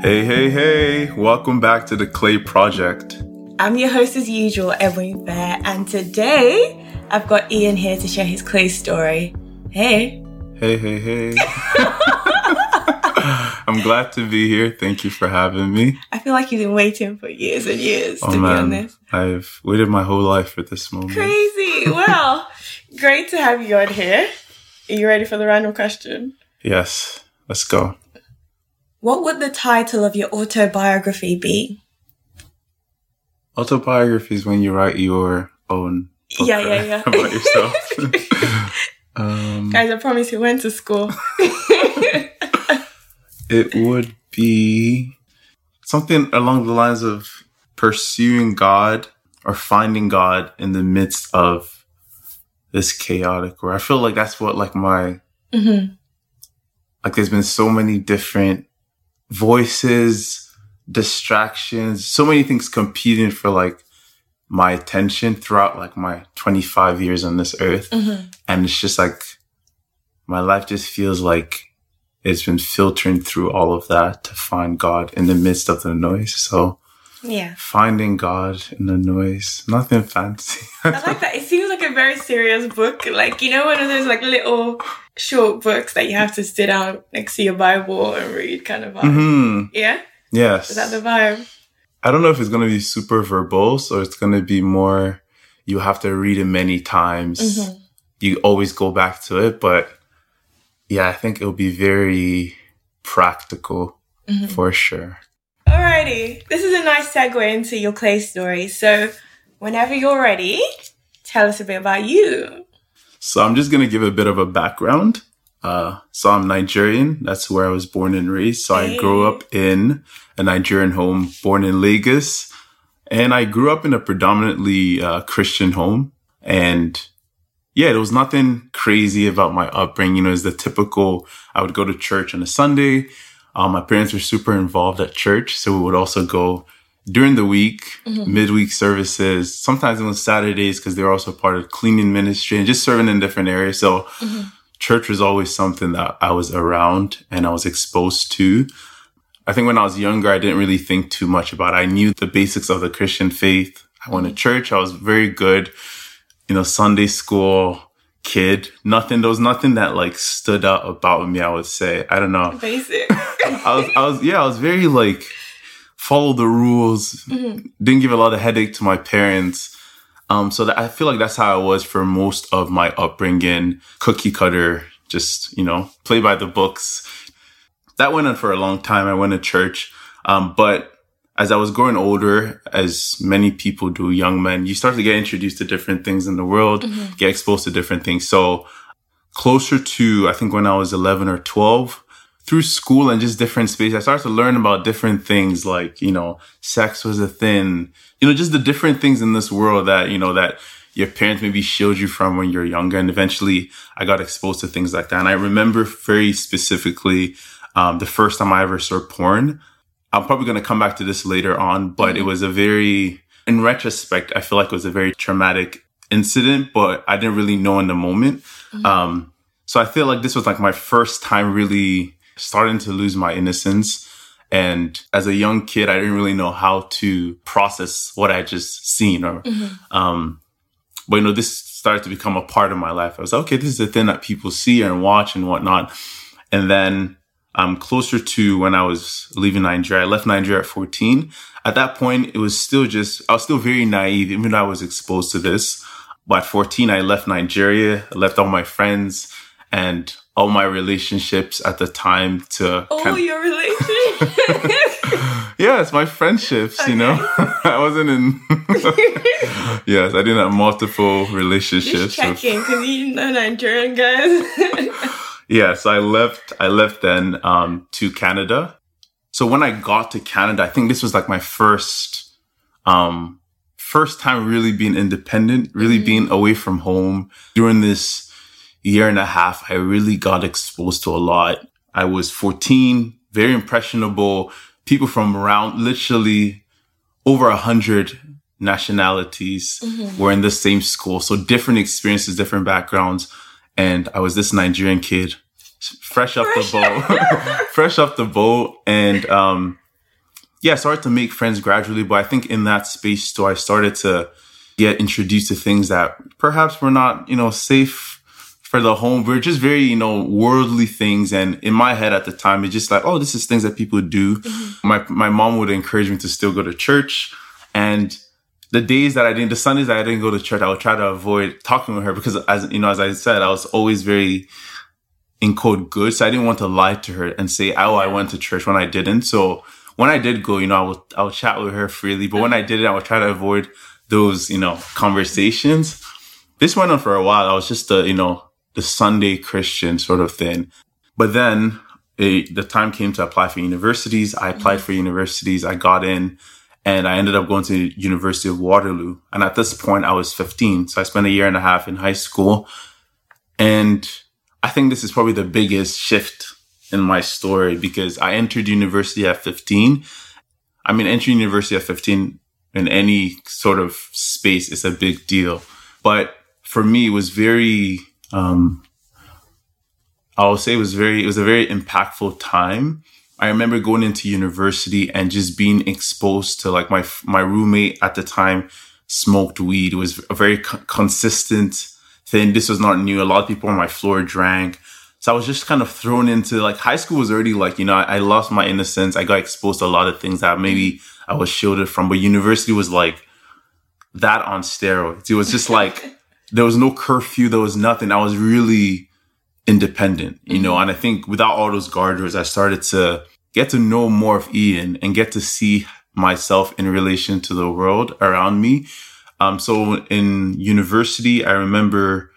Hey, hey, hey, welcome back to the Clay Project. I'm your host as usual, Edwin Fair, and today I've got Ian here to share his Clay story. Hey. Hey, hey, hey. I'm glad to be here. Thank you for having me. I feel like you've been waiting for years and years Oh to man, be on this. I've waited my whole life for this moment. Crazy. Well, great to have you on here. Are you ready for the random question? Yes, let's go. What would the title of your autobiography be? Autobiography is when you write your own book, Yeah, yeah, yeah. about yourself. um, Guys, I promise you went to school. it would be something along the lines of pursuing God or finding God in the midst of this chaotic where I feel like that's what like my hmm like there's been so many different voices, distractions, so many things competing for like my attention throughout like my 25 years on this earth. hmm And it's just like my life just feels like it's been filtering through all of that to find God in the midst of the noise. So Yeah. finding God in the noise, nothing fancy. I like that. It seems like a very serious book. Like, you know, one of those like little short books that you have to sit down next to your Bible and read kind of vibe. hmm Yeah? Yes. Is that the vibe? I don't know if it's going to be super verbose or it's going to be more, you have to read it many times. Mhm. You always go back to it. But yeah, I think it'll be very practical Mhm. for sure. Alrighty. This is a nice segue into your clay story. So, whenever you're ready, tell us a bit about you. So I'm just going to give a bit of a background. Uh, so I'm Nigerian. That's where I was born and raised. So I grew up in a Nigerian home, born in Lagos. And I grew up in a predominantly uh, Christian home. And yeah, there was nothing crazy about my upbringing. You know, it was the typical, I would go to church on a Sunday. Um, my parents were super involved at church. So we would also go during the week, mm-hmm. midweek services, sometimes on Saturdays, because they're also part of cleaning ministry and just serving in different areas. So mm-hmm. church was always something that I was around and I was exposed to. I think when I was younger, I didn't really think too much about it. I knew the basics of the Christian faith. I went to mm-hmm. church. I was very good, you know, Sunday school kid. Nothing, there was nothing that like stood out about me, I would say. I don't know. Basic. I was, I was, yeah, I was very like, follow the rules. Didn't give a lot of headache to my parents. Um, so that I feel like that's how I was for most of my upbringing. Cookie cutter, just, you know, play by the books. That went on for a long time. I went to church. Um, but as I was growing older, as many people do, young men, you start to get introduced to different things in the world, get exposed to different things. So closer to, I think when I was 11 or 12, through school and just different spaces, I started to learn about different things like, you know, sex was a thing, you know, just the different things in this world that, you know, that your parents maybe showed you from when you're younger. And eventually I got exposed to things like that. And I remember very specifically, um, the first time I ever saw porn. I'm probably going to come back to this later on, but it was a very, in retrospect, I feel like it was a very traumatic incident, but I didn't really know in the moment. Um, so I feel like this was like my first time really starting to lose my innocence. And as a young kid, I didn't really know how to process what I just seen or, um, but you know, this started to become a part of my life. I was like, okay, this is the thing that people see and watch and whatnot. And then, um, closer to when I was leaving Nigeria, I left Nigeria at 14. At that point, it was still just, I was still very naive, even though I was exposed to this. But at 14, I left Nigeria, I left all my friends and all my relationships at the time to Oh, kind your relationship. yes, my friendships, you know, I wasn't in, yes, I didn't have multiple relationships. Just checking because you know Nigerian guys. Yeah, so I left, I left then, um, to Canada. So when I got to Canada, I think this was like my first, um, first time really being independent, really being away from home during this year and a half. I really got exposed to a lot. I was 14, very impressionable, people from around literally over a hundred nationalities were in the same school. So different experiences, different backgrounds. And I was this Nigerian kid, fresh off the boat, fresh off the boat. And, um, yeah, I started to make friends gradually, but I think in that space too, I started to get introduced to things that perhaps were not, you know, safe for the home. We're just very, you know, worldly things. And in my head at the time, it's just like, oh, this is things that people do. Mm-hmm. My, my mom would encourage me to still go to church. And the days that I didn't, the Sundays that I didn't go to church, I would try to avoid talking with her because as, you know, as I said, I was always very, in code good. So I didn't want to lie to her and say, oh, I went to church when I didn't. So when I did go, you know, I would, I would chat with her freely. But when I did it, I would try to avoid those, you know, conversations. This went on for a while. I was just a, you know, the Sunday Christian sort of thing. But then it, the time came to apply for universities. I applied mm-hmm. for universities. I got in and I ended up going to University of Waterloo. And at this point, I was 15. So I spent a year and a half in high school. And I think this is probably the biggest shift in my story because I entered university at 15. I mean, entering university at 15 in any sort of space is a big deal. But for me, it was very um, I will say it was very, it was a very impactful time. I remember going into university and just being exposed to like my, my roommate at the time smoked weed. It was a very co- consistent thing. This was not new. A lot of people on my floor drank. So I was just kind of thrown into like high school was already like, you know, I, I lost my innocence. I got exposed to a lot of things that maybe I was shielded from, but university was like that on steroids. It was just like, there was no curfew. There was nothing. I was really independent, you know, mm-hmm. and I think without all those guardrails, I started to get to know more of Ian and get to see myself in relation to the world around me. Um, so in university, I remember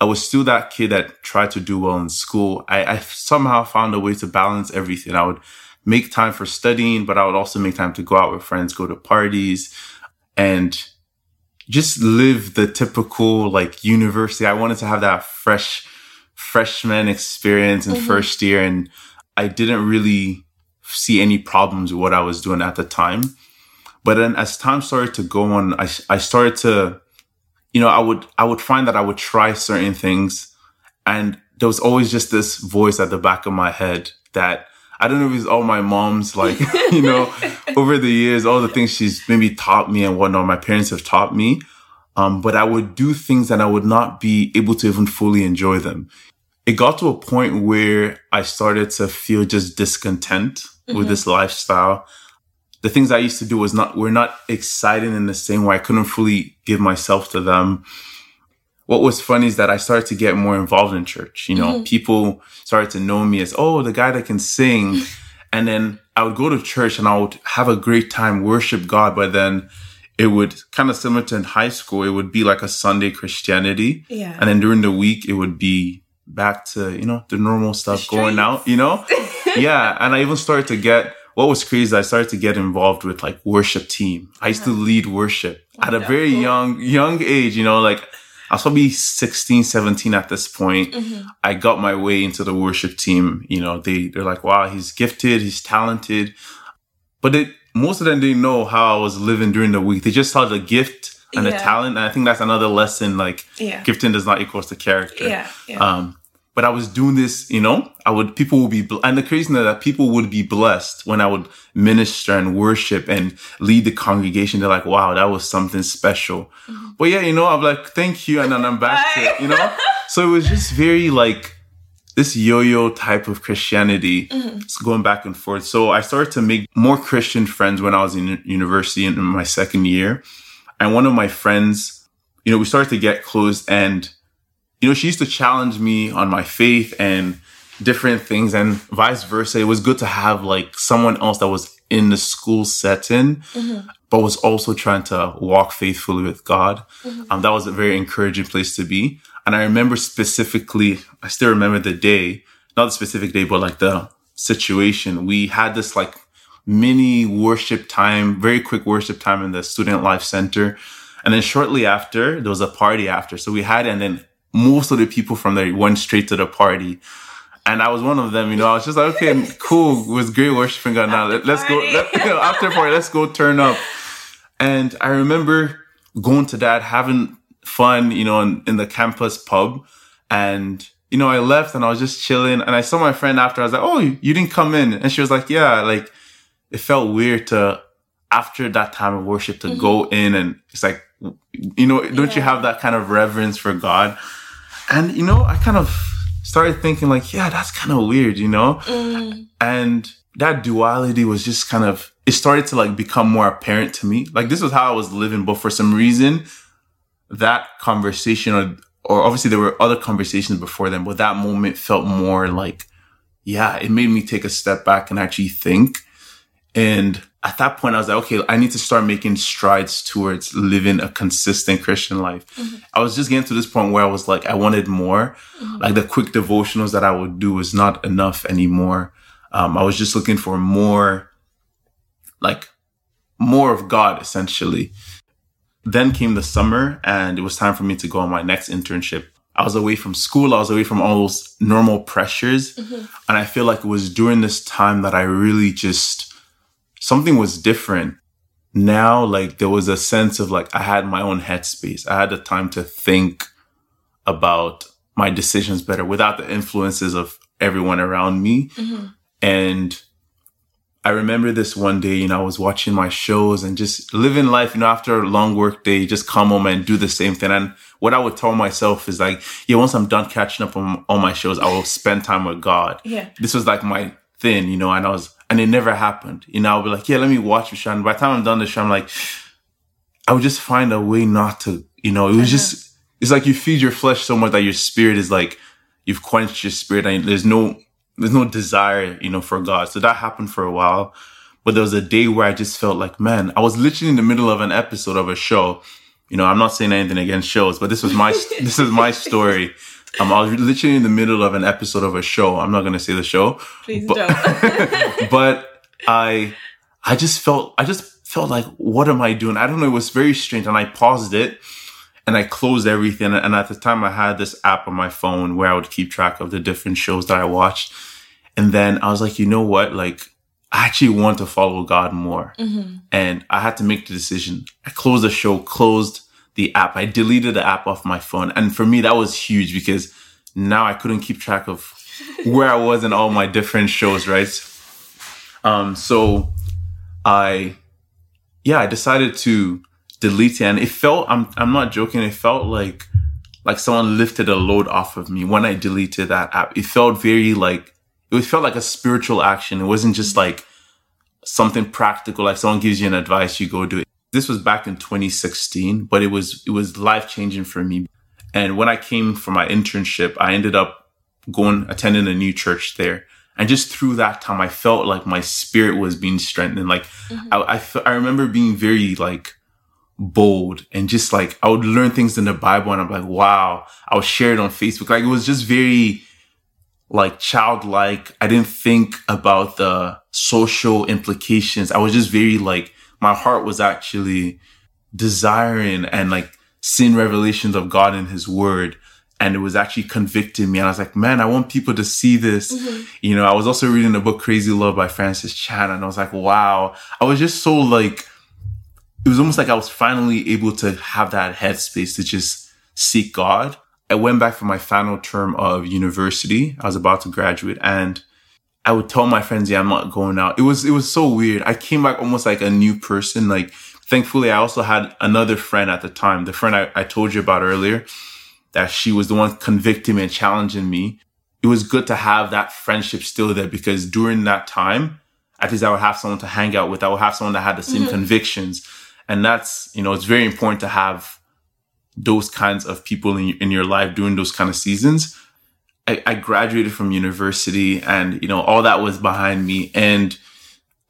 I was still that kid that tried to do well in school. I, I somehow found a way to balance everything. I would make time for studying, but I would also make time to go out with friends, go to parties. And just live the typical like university. I wanted to have that fresh freshman experience in mm-hmm. first year and I didn't really see any problems with what I was doing at the time. But then as time started to go on, I, I started to, you know, I would, I would find that I would try certain things and there was always just this voice at the back of my head that I don't know if it's all my mom's like, you know, over the years, all the things she's maybe taught me and whatnot, my parents have taught me. Um, but I would do things and I would not be able to even fully enjoy them. It got to a point where I started to feel just discontent mm-hmm. with this lifestyle. The things I used to do was not, were not exciting in the same way. I couldn't fully give myself to them what was funny is that I started to get more involved in church. You know, mm-hmm. people started to know me as, oh, the guy that can sing. and then I would go to church and I would have a great time, worship God, but then it would kind of similar to in high school, it would be like a Sunday Christianity. Yeah. And then during the week, it would be back to, you know, the normal stuff the going out, you know? yeah. And I even started to get, what was crazy, I started to get involved with like worship team. I used yeah. to lead worship at a very young, young age, you know, like I was probably 16, 17 at this point. Mm-hmm. I got my way into the worship team. You know, they, they're like, wow, he's gifted, he's talented. But it, most of them didn't know how I was living during the week. They just saw the gift and yeah. the talent. And I think that's another lesson. Like, yeah. gifting does not equal to character. Yeah. yeah. Um, but I was doing this, you know, I would, people would be, and the crazy thing that people would be blessed when I would minister and worship and lead the congregation. They're like, wow, that was something special. Mm-hmm. But yeah, you know, I'm like, thank you. And then I'm back to, you know, so it was just very like this yo-yo type of Christianity mm-hmm. going back and forth. So I started to make more Christian friends when I was in university in my second year. And one of my friends, you know, we started to get close and you know, she used to challenge me on my faith and different things and vice versa. It was good to have like someone else that was in the school setting, mm-hmm. but was also trying to walk faithfully with God. Mm-hmm. Um, that was a very encouraging place to be. And I remember specifically, I still remember the day, not the specific day, but like the situation. We had this like mini worship time, very quick worship time in the student life center. And then shortly after, there was a party after. So we had, and then most of the people from there went straight to the party. And I was one of them, you know, I was just like, okay, cool. It was great worshiping God. Now let, us go, let, you know, after party, let's go turn up. And I remember going to that, having fun, you know, in, in the campus pub. And, you know, I left and I was just chilling and I saw my friend after. I was like, Oh, you, didn't come in. And she was like, yeah, like, it felt weird to after that time of worship to go in and it's like you know don't you have that kind of reverence for god and you know i kind of started thinking like yeah that's kind of weird you know Mm. and that duality was just kind of it started to like become more apparent to me like this was how i was living but for some reason that conversation or or obviously there were other conversations before then but that moment felt more like yeah it made me take a step back and actually think. And at that point i was like okay i need to start making strides towards living a consistent christian life. I was just getting to this point where i was like i wanted more. Like the quick devotionals that i would do was not enough anymore. Um, i was just looking for more like more of god essentially then came the summer and it was time for me to go on my next internship. I was away from school i was away from all those normal pressures mm-hmm. and i feel like it was during this time that i really just something was different. Now like there was a sense of like i had my own headspace. I had the time to think about my decisions better without the influences of everyone around me. Mm-hmm. And I remember this one day, you know, I was watching my shows and just living life, you know, after a long work day, just come home and do the same thing. And what I would tell myself is like, yeah, once I'm done catching up on all my shows, I will spend time with God. Yeah. This was like my thing, you know, and I was, and it never happened. You know, I'll be like, yeah, let me watch the show. And by the time I'm done the show, I'm like, I would just find a way not to, you know, it was uh-huh. just, it's like you feed your flesh so much that your spirit is like, you've quenched your spirit and there's no, there's no desire, you know, for God. So that happened for a while. But there was a day where I just felt like, man, I was literally in the middle of an episode of a show. You know, I'm not saying anything against shows, but this was my, this is my story. Um, I was literally in the middle of an episode of a show. I'm not going to say the show, Please But- don't. but I, I just felt, I just felt like, what am I doing? I don't know. It was very strange. And I paused it and I closed everything. And at the time I had this app on my phone where I would keep track of the different shows that I watched. And then I was like, you know what? Like, I actually want to follow God more. And I had to make the decision. I closed the show, closed the app. I deleted the app off my phone. And for me, that was huge because now I couldn't keep track of where I was in all my different shows, right? Um, so I, yeah, I decided to delete it and it felt, I'm, I'm not joking. It felt like, like someone lifted a load off of me when I deleted that app. It felt very like, it felt like a spiritual action. It wasn't just like something practical, like someone gives you an advice, you go do it. This was back in 2016, but it was, it was life changing for me. And when I came for my internship, I ended up going, attending a new church there. And just through that time, I felt like my spirit was being strengthened. Like mm-hmm. I, I, fe- I remember being very like bold and just like I would learn things in the Bible and I'm like, wow. I would share it on Facebook. Like it was just very like childlike. I didn't think about the social implications. I was just very like my heart was actually desiring and like seeing revelations of God in his word. And it was actually convicting me. And I was like, man, I want people to see this. Mm-hmm. You know, I was also reading the book Crazy Love by Francis Chan. And I was like, wow. I was just so like, it was almost like I was finally able to have that headspace to just seek God. I went back for my final term of university. I was about to graduate and I would tell my friends, yeah, I'm not going out. It was, it was so weird. I came back almost like a new person. Like, thankfully, I also had another friend at the time, the friend I, I told you about earlier, that she was the one convicting me and challenging me. It was good to have that friendship still there because during that time, at least I would have someone to hang out with. I would have someone that had the same mm-hmm. convictions. And that's, you know, it's very important to have those kinds of people in, in your life during those kind of seasons. I, I graduated from university and, you know, all that was behind me. And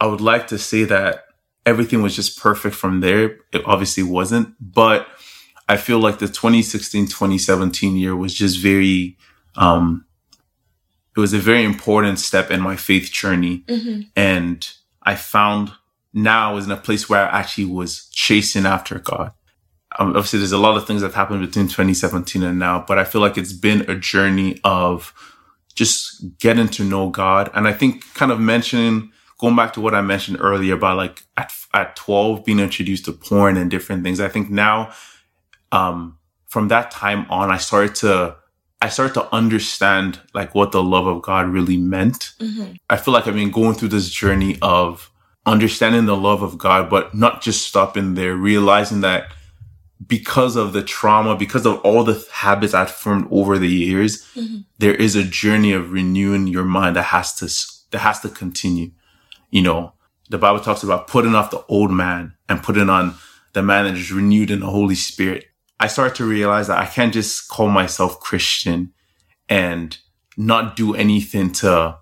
I would like to say that everything was just perfect from there. It obviously wasn't, but I feel like the 2016, 2017 year was just very, um, it was a very important step in my faith journey. And I found now I was in a place where I actually was chasing after God. Um, obviously, there's a lot of things that happened between 2017 and now, but I feel like it's been a journey of just getting to know God. And I think kind of mentioning, going back to what I mentioned earlier about like at, at 12 being introduced to porn and different things. I think now, um, from that time on, I started to, I started to understand like what the love of God really meant. I feel like I've been going through this journey of understanding the love of God, but not just stopping there, realizing that because of the trauma, because of all the habits I've formed over the years, mm-hmm. there is a journey of renewing your mind that has to, that has to continue. You know, the Bible talks about putting off the old man and putting on the man that is renewed in the Holy Spirit. I started to realize that I can't just call myself Christian and not do anything to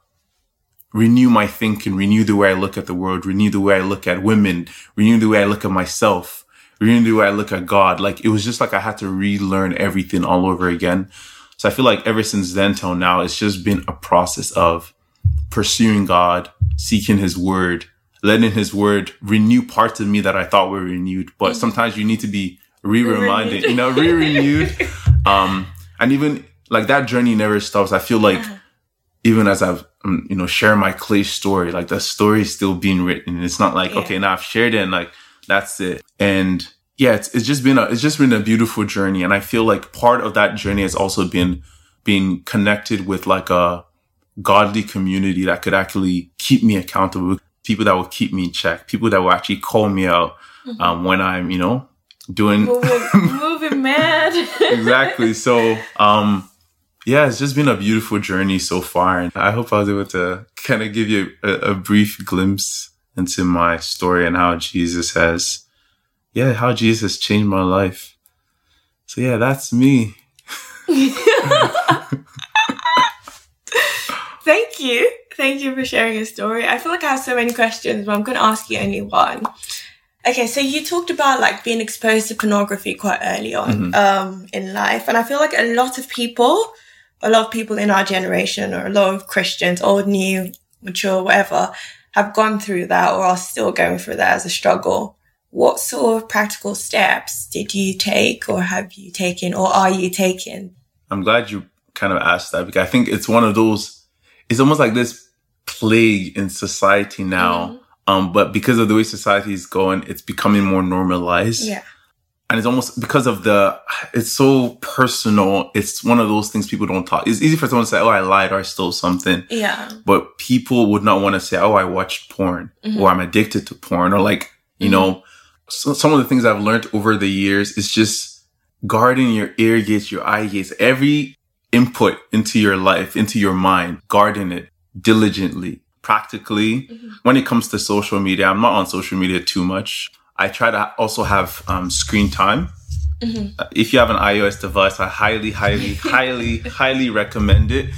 renew my thinking, renew the way I look at the world, renew the way I look at women, renew the way I look at myself, renew the way I look at God. Like it was just like I had to relearn everything all over again. So I feel like ever since then till now, it's just been a process of pursuing God, seeking his word, letting his word renew parts of me that I thought were renewed. But mm-hmm. sometimes you need to be re-reminded, you know, re-renewed. um, and even like that journey never stops. I feel like uh-huh. Even as I've, um, you know, share my clay story, like the story is still being written. It's not like, yeah. okay, now I've shared it and like, that's it. And yeah, it's, it's just been a, it's just been a beautiful journey. And I feel like part of that journey has also been being connected with like a godly community that could actually keep me accountable, people that will keep me in check, people that will actually call me out, mm-hmm. um, when I'm, you know, doing moving, moving mad. exactly. So, um, yeah, it's just been a beautiful journey so far. And I hope I was able to kind of give you a, a brief glimpse into my story and how Jesus has, yeah, how Jesus changed my life. So yeah, that's me. Thank you. Thank you for sharing your story. I feel like I have so many questions, but I'm going to ask you only one. Okay, so you talked about like being exposed to pornography quite early on mm-hmm. um, in life, and I feel like a lot of people a lot of people in our generation or a lot of Christians, old, new, mature, whatever, have gone through that or are still going through that as a struggle. What sort of practical steps did you take or have you taken or are you taking? I'm glad you kind of asked that because I think it's one of those, it's almost like this plague in society now. Mm-hmm. Um, but because of the way society is going, it's becoming more normalized. Yeah and it's almost because of the it's so personal it's one of those things people don't talk it's easy for someone to say oh i lied or i stole something yeah but people would not want to say oh i watched porn mm-hmm. or i'm addicted to porn or like you mm-hmm. know so, some of the things i've learned over the years is just guarding your ear gates your eye gates every input into your life into your mind guarding it diligently practically mm-hmm. when it comes to social media i'm not on social media too much I try to also have um, screen time. Mm-hmm. Uh, if you have an iOS device, I highly, highly, highly, highly recommend it.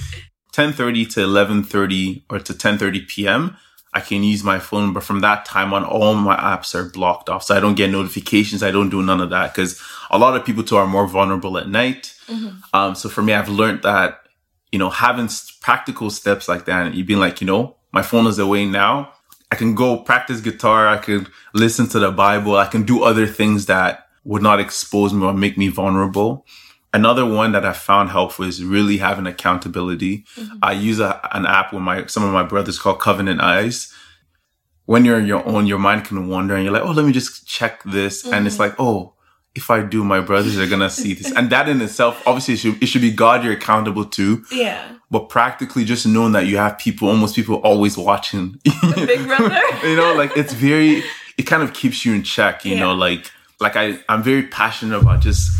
10:30 to 11:30 or to 10:30 p.m. I can use my phone, but from that time on, all my apps are blocked off, so I don't get notifications. I don't do none of that because a lot of people too are more vulnerable at night. Mm-hmm. Um, so for me, I've learned that you know having practical steps like that, and you being like, you know, my phone is away now. I can go practice guitar. I can listen to the Bible. I can do other things that would not expose me or make me vulnerable. Another one that I found helpful is really having accountability. Mm-hmm. I use a, an app with my, some of my brothers called Covenant Eyes. When you're on your own, your mind can wander and you're like, Oh, let me just check this. Mm-hmm. And it's mm-hmm. like, Oh, if I do, my brothers are gonna see this. and that in itself, obviously, it should, it should be God you're accountable to. Yeah. But practically, just knowing that you have people, almost people, always watching. Big brother. you know, like it's very. It kind of keeps you in check. You yeah. know, like like I I'm very passionate about just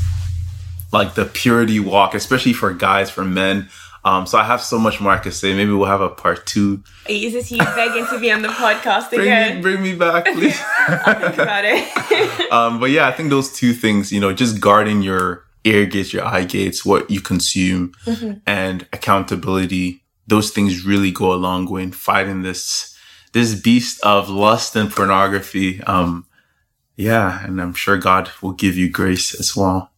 like the purity walk, especially for guys, for men. Um, so I have so much more I could say. Maybe we'll have a part two. Is this you begging to be on the podcast bring again? Me, bring me back, please. I'll think about it. um, but yeah, I think those two things, you know, just guarding your ear gates, your eye gates, what you consume, mm-hmm. and accountability. Those things really go a long way in fighting this this beast of lust and pornography. Um, yeah, and I'm sure God will give you grace as well.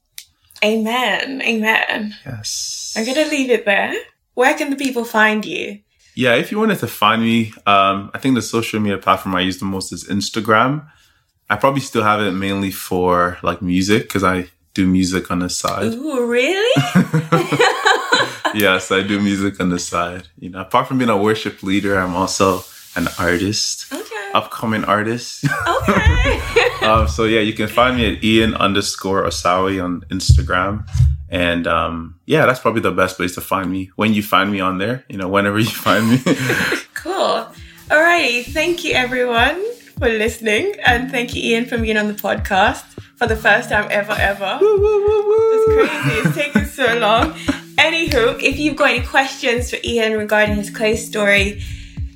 Amen. Amen. Yes. I'm going to leave it there. Where can the people find you? Yeah, if you wanted to find me, um, I think the social media platform I use the most is Instagram. I probably still have it mainly for like music because I do music on the side. Ooh, really? yes, I do music on the side. You know, apart from being a worship leader, I'm also an artist. Okay. Upcoming artist. Okay. um, so yeah, you can find me at Ian underscore Osawi on Instagram. And um, yeah, that's probably the best place to find me. When you find me on there, you know, whenever you find me. cool. Alrighty. Thank you everyone for listening. And thank you, Ian, for being on the podcast for the first time ever, ever. Woo, woo, woo, woo. It's crazy. It's taken so long. Anywho, if you've got any questions for Ian regarding his clay story,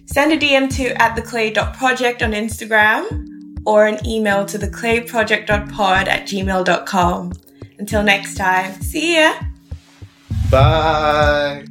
send a DM to at theclay.project on Instagram or an email to theclayproject.pod at gmail.com. Until next time, see ya. Bye.